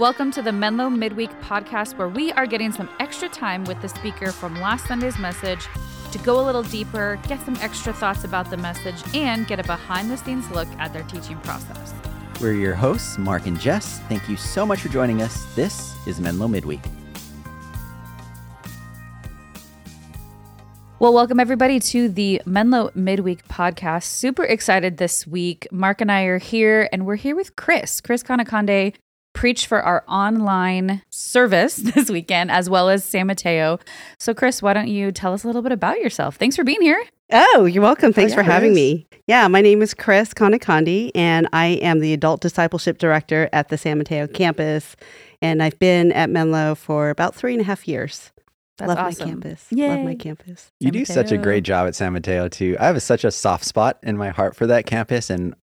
Welcome to the Menlo Midweek podcast, where we are getting some extra time with the speaker from last Sunday's message to go a little deeper, get some extra thoughts about the message, and get a behind the scenes look at their teaching process. We're your hosts, Mark and Jess. Thank you so much for joining us. This is Menlo Midweek. Well, welcome everybody to the Menlo Midweek podcast. Super excited this week. Mark and I are here, and we're here with Chris. Chris Conacande preached for our online service this weekend, as well as San Mateo. So, Chris, why don't you tell us a little bit about yourself? Thanks for being here. Oh, you're welcome. Thanks Hi, for having Chris. me. Yeah, my name is Chris Conacandi, and I am the Adult Discipleship Director at the San Mateo campus. And I've been at Menlo for about three and a half years. That's Love awesome. my campus. Love my campus. You San do such a great job at San Mateo, too. I have such a soft spot in my heart for that campus. And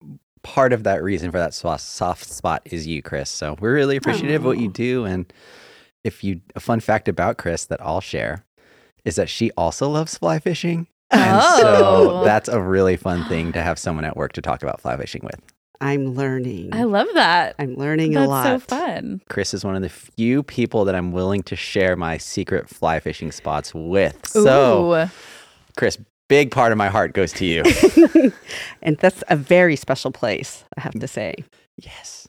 part of that reason for that soft spot is you, Chris. So we're really appreciative of what you do. And if you, a fun fact about Chris that I'll share is that she also loves fly fishing. And Oh. so that's a really fun thing to have someone at work to talk about fly fishing with. I'm learning. I love that. I'm learning That's a lot. so fun. Chris is one of the few people that I'm willing to share my secret fly fishing spots with. So, Ooh. Chris, big part of my heart goes to you. and that's a very special place, I have to say. yes.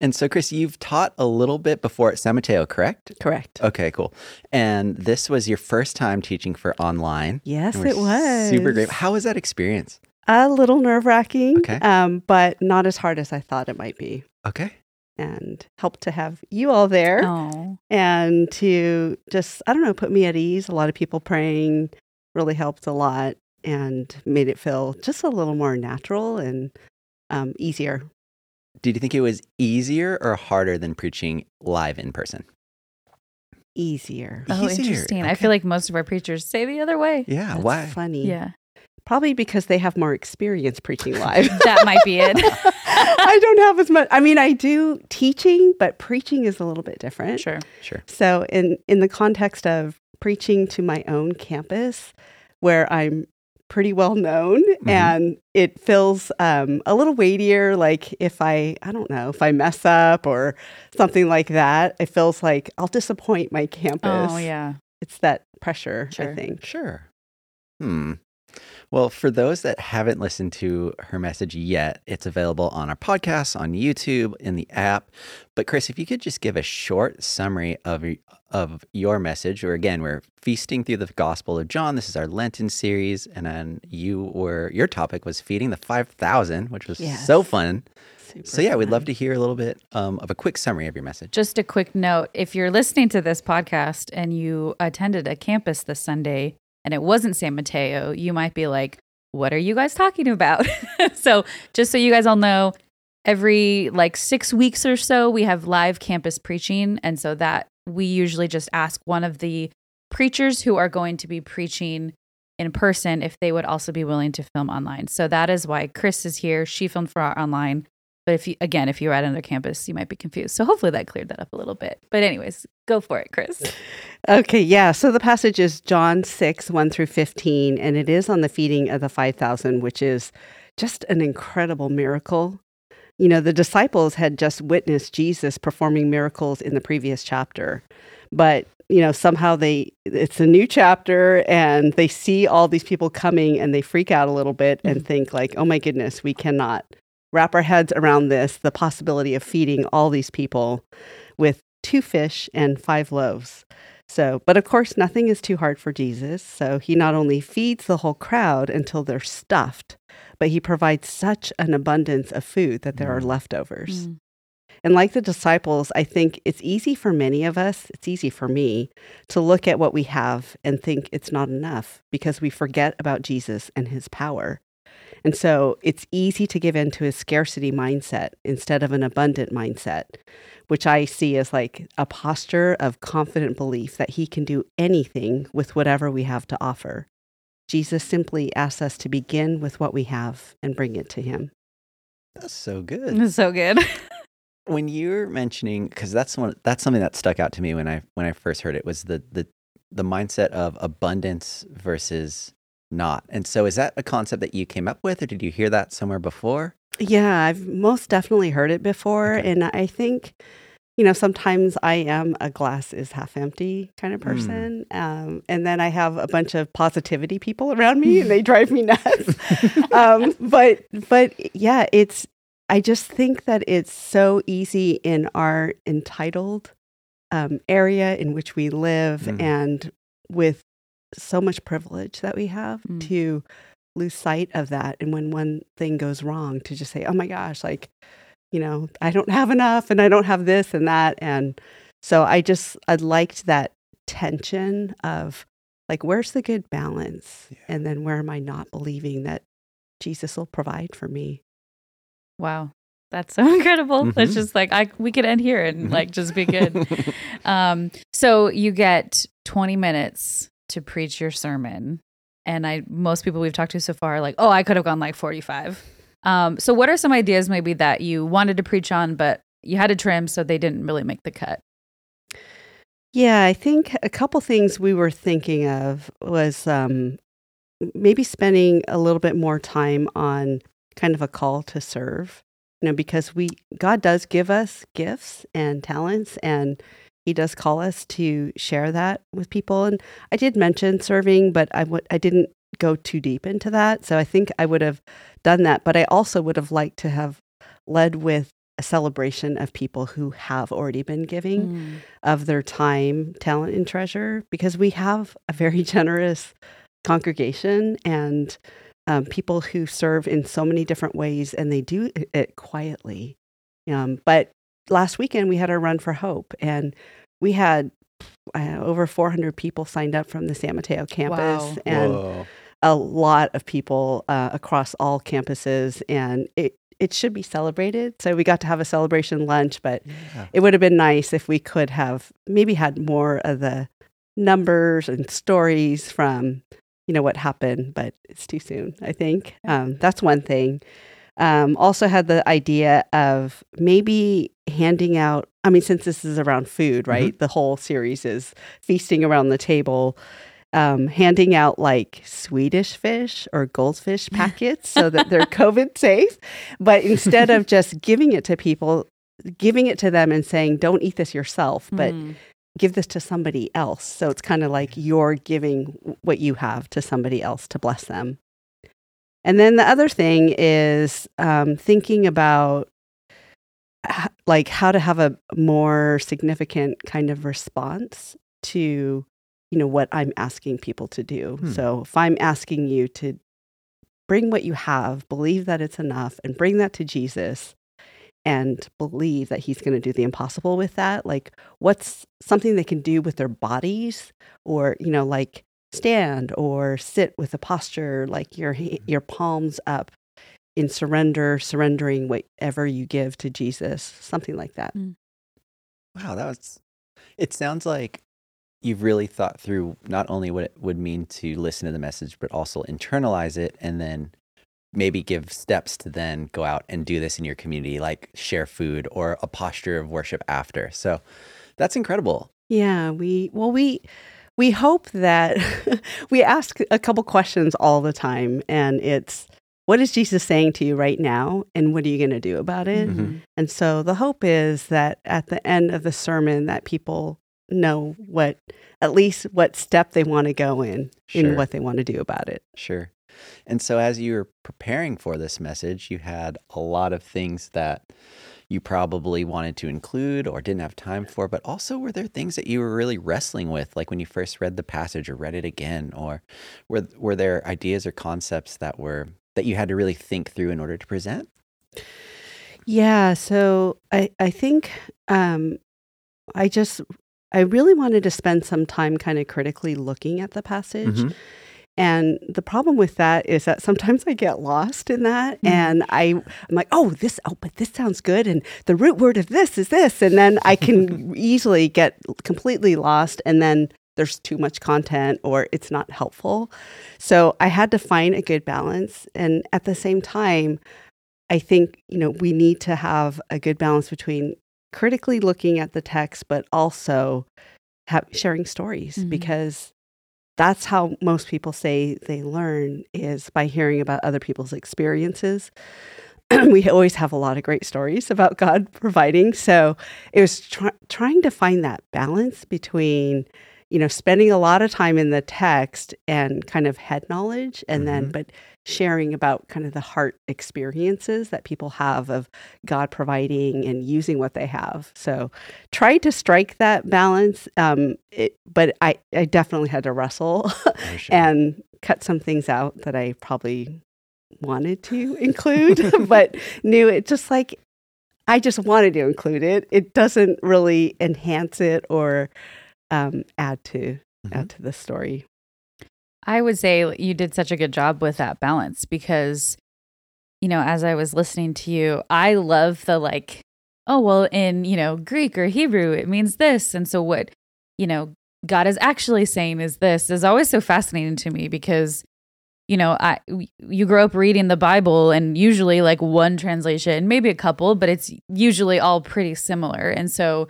And so, Chris, you've taught a little bit before at San Mateo, correct? Correct. Okay, cool. And this was your first time teaching for online. Yes, it was. Super great. How was that experience? A little nerve wracking, Okay. um, but not as hard as I thought it might be. Okay. And helped to have you all there. Oh. and to just i don't know put me at ease a lot of people praying really helped a lot and made it feel just a little more natural and um, easier Did you think it was easier or harder than preaching live in person? easier Oh, Easier, interesting. I feel like most of our preachers say the other way. Yeah. That's why? funny Yeah. probably because they have more experience preaching live that might be it. i don't have as much i mean i do teaching but preaching is a little bit different sure. Sure. So, in in the context of preaching to my own campus, where I'm pretty well known, Mhm. and it feels um, a little weightier. Like if I, I don't know, if I mess up or something like that, it feels like I'll disappoint my campus. Oh, yeah. it's that pressure. Sure. I think. Sure. Hmm. Well, for those that haven't listened to her message yet, it's available on our podcast, on YouTube, in the app. But Chris, if you could just give a short summary of of your message, or again, we're feasting through the Gospel of John. This is our Lenten series, and then you were your topic was feeding the five thousand, which was Yes. so fun. Super So yeah, we'd love to hear a little bit um, of a quick summary of your message. Just a quick note if you're listening to this podcast and you attended a campus this Sunday and it wasn't San Mateo, you might be like, what are you guys talking about? so, just so you guys all know, every like six weeks or so, we have live campus preaching. And so that we usually just ask one of the preachers who are going to be preaching in person if they would also be willing to film online. So that is why Chris is here. She filmed for our online. But if you again, if you were at another campus, you might be confused. So hopefully that cleared that up a little bit. But anyways, go for it, Chris. Okay, yeah. So the passage is John 6, 1 through 15, and it is on the feeding of the 5,000, which is just an incredible miracle. You know, the disciples had just witnessed Jesus performing miracles in the previous chapter, but, you know, somehow they, it's a new chapter and they see all these people coming and they freak out a little bit and mm-hmm. think, like, oh my goodness, we cannot wrap our heads around this the possibility of feeding all these people with two fish and five loaves. So, but of course, nothing is too hard for Jesus. So he not only feeds the whole crowd until they're stuffed, but he provides such an abundance of food that there are Mm. leftovers. Mm. And like the disciples, I think it's easy for many of us, it's easy for me to look at what we have and think it's not enough because we forget about Jesus and his power. And so it's easy to give in to a scarcity mindset instead of an abundant mindset, which I see as like a posture of confident belief that he can do anything with whatever we have to offer. Jesus simply asks us to begin with what we have and bring it to him. That's so good. It's so good. when you're mentioning because that's one that's something that stuck out to me when I when I first heard it was the the the mindset of abundance versus not. And so is that a concept that you came up with or did you hear that somewhere before? Yeah, I've most definitely heard it before. Okay. And I think you know, sometimes I am a glass is half empty kind of Mm. person. Um, and then I have a bunch of positivity people around me and they drive me nuts. um, but, but yeah, it's, I just think that it's so easy in our entitled um, area in which we live Mm. and with so much privilege that we have Mm. to lose sight of that. And when one thing goes wrong, to just say, oh my gosh, like, you know, I don't have enough and I don't have this and that. And so I just, I liked that tension of like, where's the good balance? Yeah. And then where am I not believing that Jesus will provide for me? Wow. That's so incredible. It's Mhm. just like I we could end here and Mhm. like just be good. um so you get 20 minutes to preach your sermon and I most people we've talked to so far are like, "Oh, I could have gone like 45." Um so what are some ideas maybe that you wanted to preach on but you had to trim so they didn't really make the cut? Yeah, I think a couple things we were thinking of was um, maybe spending a little bit more time on kind of a call to serve. You know, because we God does give us gifts and talents, and He does call us to share that with people. And I did mention serving, but I w- I didn't go too deep into that. So I think I would have done that, but I also would have liked to have led with a celebration of people who have already been giving Mm. of their time, talent, and treasure because we have a very generous congregation and um, people who serve in so many different ways and they do it- it quietly. Um, but last weekend we had our Run for Hope and we had uh, over 400 people signed up from the San Mateo campus Wow. and Whoa. a lot of people uh, across all campuses and it, it should be celebrated. So we got to have a celebration lunch, but Yeah. it would have been nice if we could have maybe had more of the numbers and stories from you know what happened but it's too soon i think um, that's one thing um, also had the idea of maybe handing out i mean since this is around food right the whole series is feasting around the table um, handing out like swedish fish or goldfish packets so that they're covid safe but instead of just giving it to people giving it to them and saying, don't eat this yourself, but Mm. give this to somebody else. So it's kind of like you're giving what you have to somebody else to bless them. And then the other thing is um, thinking about h- like how to have a more significant kind of response to you know what I'm asking people to do. Hmm. So if I'm asking you to bring what you have, believe that it's enough and bring that to Jesus and believe that he's going to do the impossible with that like what's something they can do with their bodies or you know like stand or sit with a posture like your mm-hmm. your palms up in surrender surrendering whatever you give to Jesus something like that mm. Wow, that was. It sounds like you've really thought through not only what it would mean to listen to the message, but also internalize it and then maybe give steps to then go out and do this in your community, like share food or a posture of worship after. So that's incredible. Yeah, we well we we hope that we ask a couple questions all the time and it's what is Jesus saying to you right now and what are you going to do about it? Mhm. And so the hope is that at the end of the sermon that people know what at least what step they want to go in Sure. in what they want to do about it. Sure. And so, as you were preparing for this message, you had a lot of things that you probably wanted to include or didn't have time for, but also were there things that you were really wrestling with, like when you first read the passage or read it again, or were were there ideas or concepts that were that you had to really think through in order to present? Yeah, so I I think um I just I really wanted to spend some time kind of critically looking at the passage. Mhm. And the problem with that is that sometimes I get lost in that Mhm. and I I'm like, "Oh, this oh, but this sounds good and the root word of this is this." And then I can easily get completely lost and then there's too much content or it's not helpful. So I had to find a good balance and at the same time I think, you know, we need to have a good balance between critically looking at the text but also ha- sharing stories Mhm. because that's how most people say they learn is by hearing about other people's experiences we always have a lot of great stories about God providing. So it was try- trying to find that balance between, you know, spending a lot of time in the text and kind of head knowledge, and then, Mhm. but sharing about kind of the heart experiences that people have of God providing and using what they have. So try to strike that balance. Um, it, but I, I definitely had to wrestle sure. and cut some things out that I probably wanted to include, but knew it just like I just wanted to include it. It doesn't really enhance it or um, add to add to the story. I would say you did such a good job with that balance because, you know, as I was listening to you, I love the like, oh, well, in, you know, Greek or Hebrew, it means this. And so what, you know, God is actually saying is this is always so fascinating to me because, you know, I you grow up reading the Bible and usually like one translation, maybe a couple, but it's usually all pretty similar. And so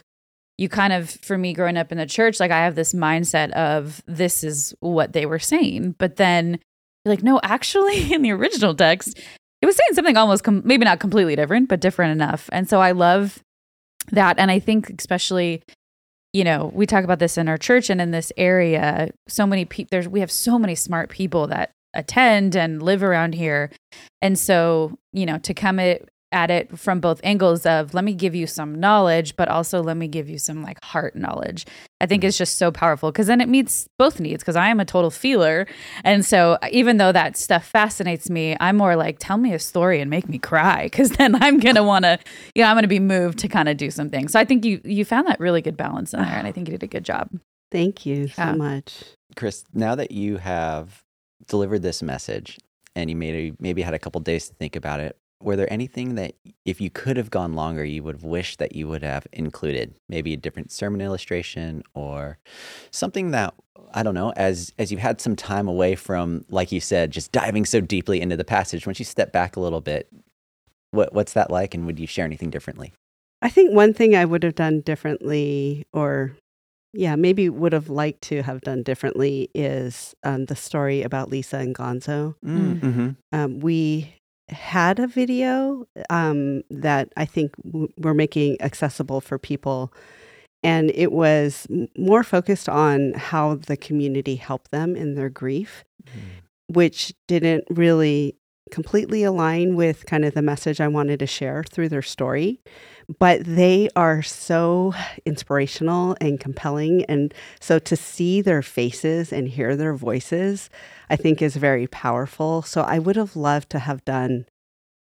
you kind of for me growing up in the church like i have this mindset of this is what they were saying. But then you're like no actually in the original text it was saying something almost com- maybe not completely different but different enough. And so i love that. And i think especially you know we talk about this in our church and in this area so many people there's we have so many smart people that attend and live around here. And so you know to come it at it from both angles of let me give you some knowledge but also let me give you some like heart knowledge. I think hmm. is just so powerful because then it meets both needs because i am a total feeler. And so even though that stuff fascinates me i'm more like tell me a story and make me cry because then i'm gonna want to you know i'm gonna be moved to kind of do something. So i think you you found that really good balance in there and i think you did a good job. Thank you so Yeah. much. Chris, now that you have delivered this message and you maybe maybe had a couple days to think about it, were there anything that if you could have gone longer, you would have wished that you would have included? Maybe a different sermon illustration or something that I don't know, as as you've had some time away from, like you said, just diving so deeply into the passage, once you step back a little bit, what what's that like and would you share anything differently? I think one thing I would have done differently, or yeah, maybe would have liked to have done differently, is um, the story about Lisa and Gonzo. Mm. Mm-hmm. Um, we had a video um, that I think w- we're making accessible for people. And it was more focused on how the community helped them in their grief, which didn't really completely align with kind of the message I wanted to share through their story. But they are so inspirational and compelling. And so to see their faces and hear their voices, I think is very powerful. So I would have loved to have done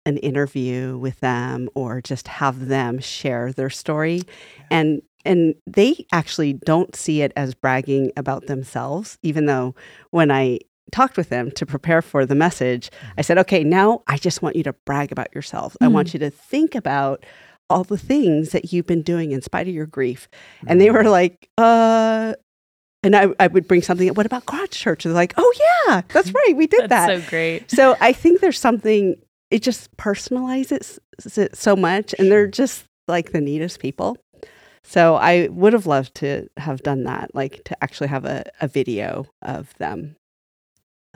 an interview with them or just have them share their story and and they actually don't see it as bragging about themselves even though when I talked with them to prepare for the message I said okay now I just want you to brag about yourself. I want you to think about all the things that you've been doing in spite of your grief. And they were like uh and I, I would bring something what about garage church? And they're like oh yeah that's right we did that's that. so great. So I think there's something it just personalizes it so much, and they're just like the neatest people. So I would have loved to have done that, like to actually have a, a video of them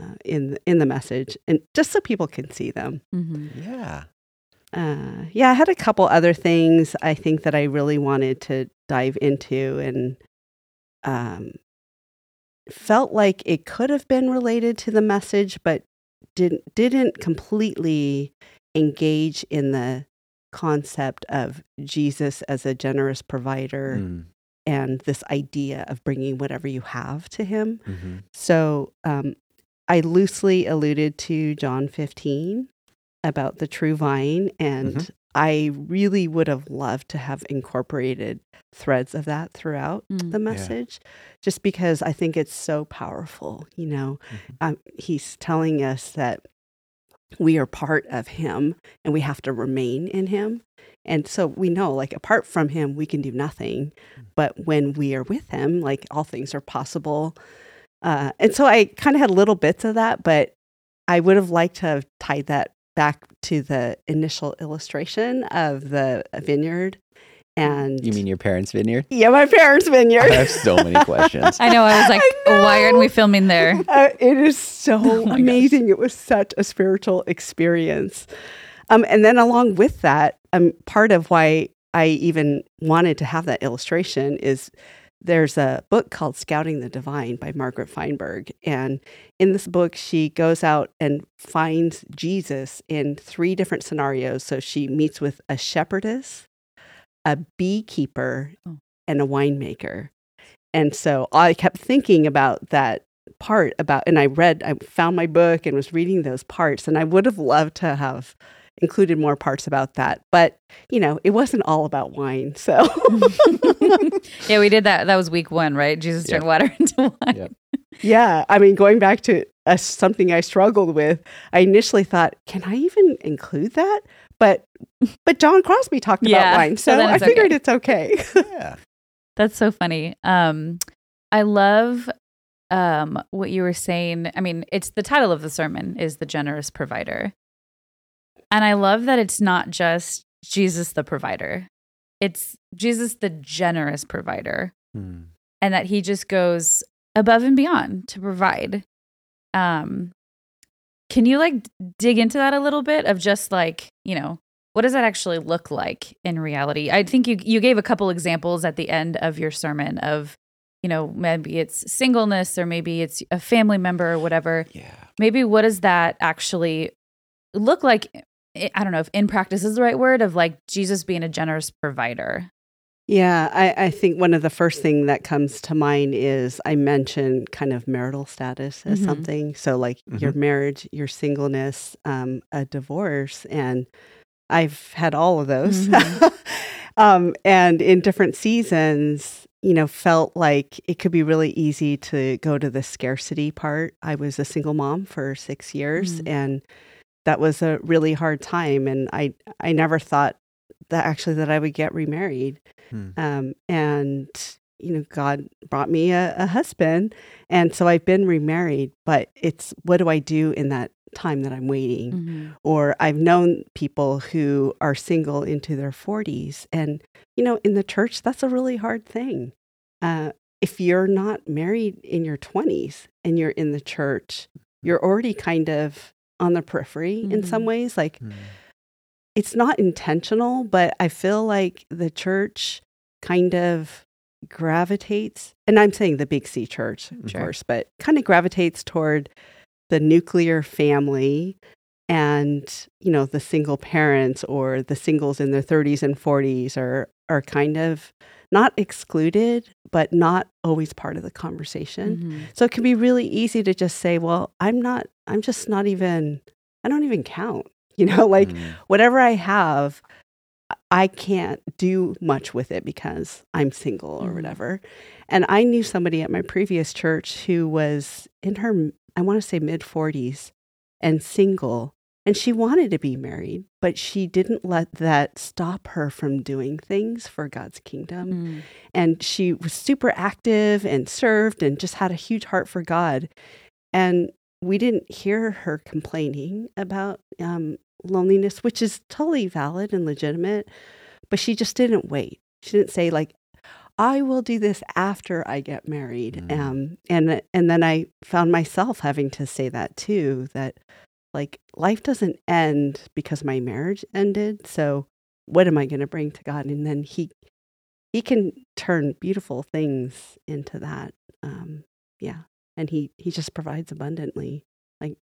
uh, in the, in the message, and just so people can see them. hmm Yeah. Uh, yeah, I had a couple other things I think that I really wanted to dive into, and um, felt like it could have been related to the message, but didn't didn't completely engage in the concept of Jesus as a generous provider Mm. and this idea of bringing whatever you have to Him. Mm-hmm. So um, I loosely alluded to John 15 about the true vine, and Mhm. I really would have loved to have incorporated threads of that throughout Mm. the message, just because I think it's so powerful. You know, Mhm. um, he's telling us that we are part of him and we have to remain in him. And so we know, like, apart from him, we can do nothing. But when we are with him, like, all things are possible. Uh, and so I kind of had little bits of that, but I would have liked to have tied that back to the initial illustration of the vineyard. And You mean your parents' vineyard? yeah, my parents' vineyard. I vineyard. have so many questions. i know i was like I why aren't we filming there Uh, it is so Oh my gosh. amazing. It was such a spiritual experience. Um, and then along with that, um, part of why I even wanted to have that illustration is there's a book called Scouting the Divine by Margaret Feinberg. And in this book, she goes out and finds Jesus in three different scenarios. So she meets with a shepherdess, a beekeeper, Oh. and a winemaker. And so I kept thinking about that part about, and I read, I found my book and was reading those parts. And I would have loved to have included more parts about that. But, you know, it wasn't all about wine. So. yeah, we did that. That was week one, right? Jesus Yep. turned water into wine. Yep. Yeah, I mean, going back to uh, something I struggled with, I initially thought, can I even include that? But but John Crosby talked Yeah, about wine, so so, I figured okay. it's okay. Yeah. That's so funny. Um, I love um, what you were saying. I mean, it's the title of the sermon is the generous provider, and I love that it's not just Jesus the provider; it's Jesus the generous provider, Hmm. and that He just goes above and beyond to provide. Um, can you like dig into that a little bit of just like you know what does that actually look like in reality? I think you you gave a couple examples at the end of your sermon of, you know, maybe it's singleness or maybe it's a family member or whatever. Yeah. Maybe what does that actually look like? I I don't know if in practice is the right word of like Jesus being a generous provider. yeah, I, I think one of the first thing that comes to mind is I mentioned kind of marital status as Mhm. something. So like your marriage, your singleness, um, a divorce, and I've had all of those. Mhm. um, and in different seasons, you know, felt like it could be really easy to go to the scarcity part. I was a single mom for six years, Mhm. and that was a really hard time. And I, I never thought that actually that I would get remarried. Hmm. Um, and you know, God brought me a, a husband, and so I've been remarried. But it's what do I do in that time that I'm waiting? Mm-hmm. or I've known people who are single into their 40s. And, you know, in the church, that's a really hard thing. Uh, if you're not married in your 20s and you're in the church, you're already kind of on the periphery in some Mhm. ways. Like, Hmm. it's not intentional, but I feel like the church kind of gravitates, and I'm saying the Big C church, of Sure. course, but kind of gravitates toward the nuclear family and you know the single parents or the singles in their 30s and 40s are are kind of not excluded but not always part of the conversation Mm-hmm. so it can be really easy to just say well i'm not i'm just not even i don't even count you know like Hmm. whatever I have, I can't do much with it because I'm single or Mhm. whatever. And I knew somebody at my previous church who was in her, I want to say mid 40s and single. And she wanted to be married, but she didn't let that stop her from doing things for God's kingdom Mm-hmm. and she was super active and served and just had a huge heart for God. And we didn't hear her complaining about um, loneliness, which is totally valid and legitimate, but she just didn't wait. She didn't say like, "I will do this after I get married," Mm. um, and and then I found myself having to say that too. That like life doesn't end because my marriage ended. So what am I going to bring to God? And then He he can turn beautiful things into that um yeah and he he just provides abundantly like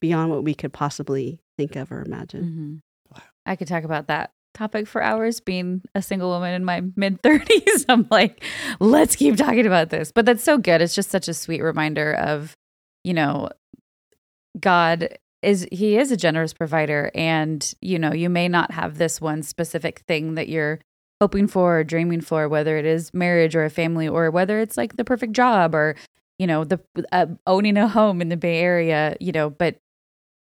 beyond what we could possibly think of or imagine Mm-hmm. Wow. I could talk about that topic for hours. Being a single woman in my mid 30s, I'm like, let's keep talking about this. But that's so good. It's just such a sweet reminder of, you know, God is, He is a generous provider. And, you know, you may not have this one specific thing that you're hoping for or dreaming for, whether it is marriage or a family or whether it's like the perfect job or, you know, the uh, owning a home in the Bay Area, you know, but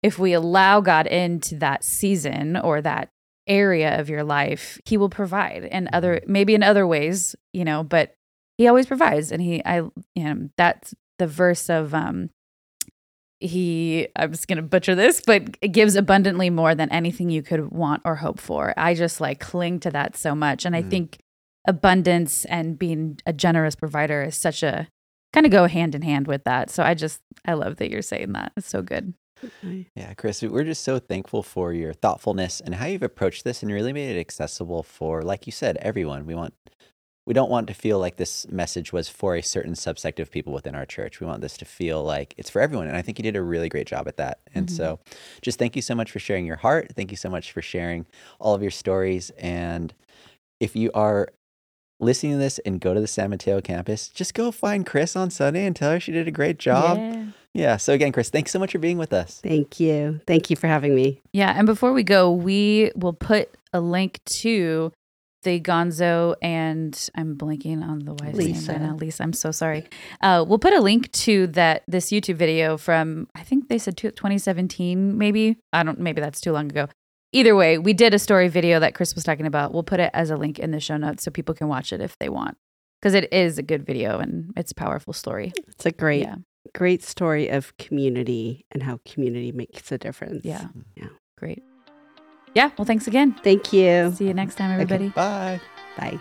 if we allow God into that season or that area of your life, He will provide, and other maybe in other ways, you know. But He always provides, and He, I, you know, that's the verse of um. He, I'm just gonna butcher this, but it gives abundantly more than anything you could want or hope for. I just like cling to that so much, and I Mm. think abundance and being a generous provider is such a kind of go hand in hand with that. So I just I love that you're saying that. It's so good. Yeah, Chris, we're just so thankful for your thoughtfulness and how you've approached this and really made it accessible for, like you said, everyone. We want we don't want to feel like this message was for a certain subsect of people within our church. We want this to feel like it's for everyone. And I think you did a really great job at that. And Mhm. so just thank you so much for sharing your heart. Thank you so much for sharing all of your stories. And if you are listening to this and go to the San Mateo campus, just go find Chris on Sunday and tell her she did a great job. Yeah. Yeah. So again, Chris, thanks so much for being with us. Thank you. Thank you for having me. Yeah, and before we go, we will put a link to the Gonzo and I'm blanking on the wife's Lisa. name right now. Lisa, I'm so sorry. Uh, we'll put a link to that this YouTube video from I think they said 2017, maybe. I don't. Maybe that's too long ago. Either way, we did a story video that Chris was talking about. We'll put it as a link in the show notes so people can watch it if they want, because it is a good video and it's a powerful story. It's a great, Yeah, great story of community and how community makes a difference. yeah, Yeah. great. Yeah. Well, thanks again. Thank you. See you next time, everybody. Bye. Bye.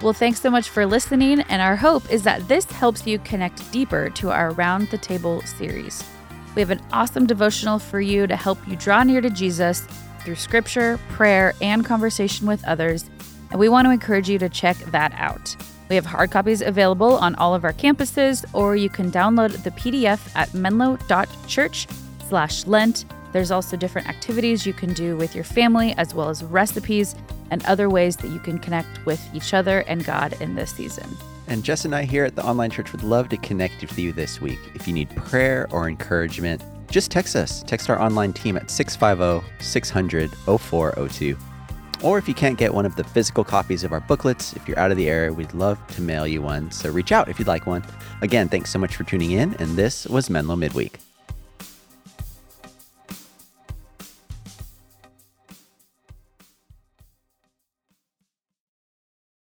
Well, thanks so much for listening, and our hope is that this helps you connect deeper to our Round the Table series. We have an awesome devotional for you to help you draw near to Jesus through scripture, prayer, and conversation with others, and we want to encourage you to check that out. We have hard copies available on all of our campuses, or you can download the PDF at menlo.church slash Lent. There's also different activities you can do with your family, as well as recipes and other ways that you can connect with each other and God in this season. And Jess and I here at the Online Church would love to connect with you this week. If you need prayer or encouragement, just text us. Text our online team at 650 600 0402. Or if you can't get one of the physical copies of our booklets, if you're out of the area, we'd love to mail you one. So reach out if you'd like one. Again, thanks so much for tuning in, and this was Menlo Midweek.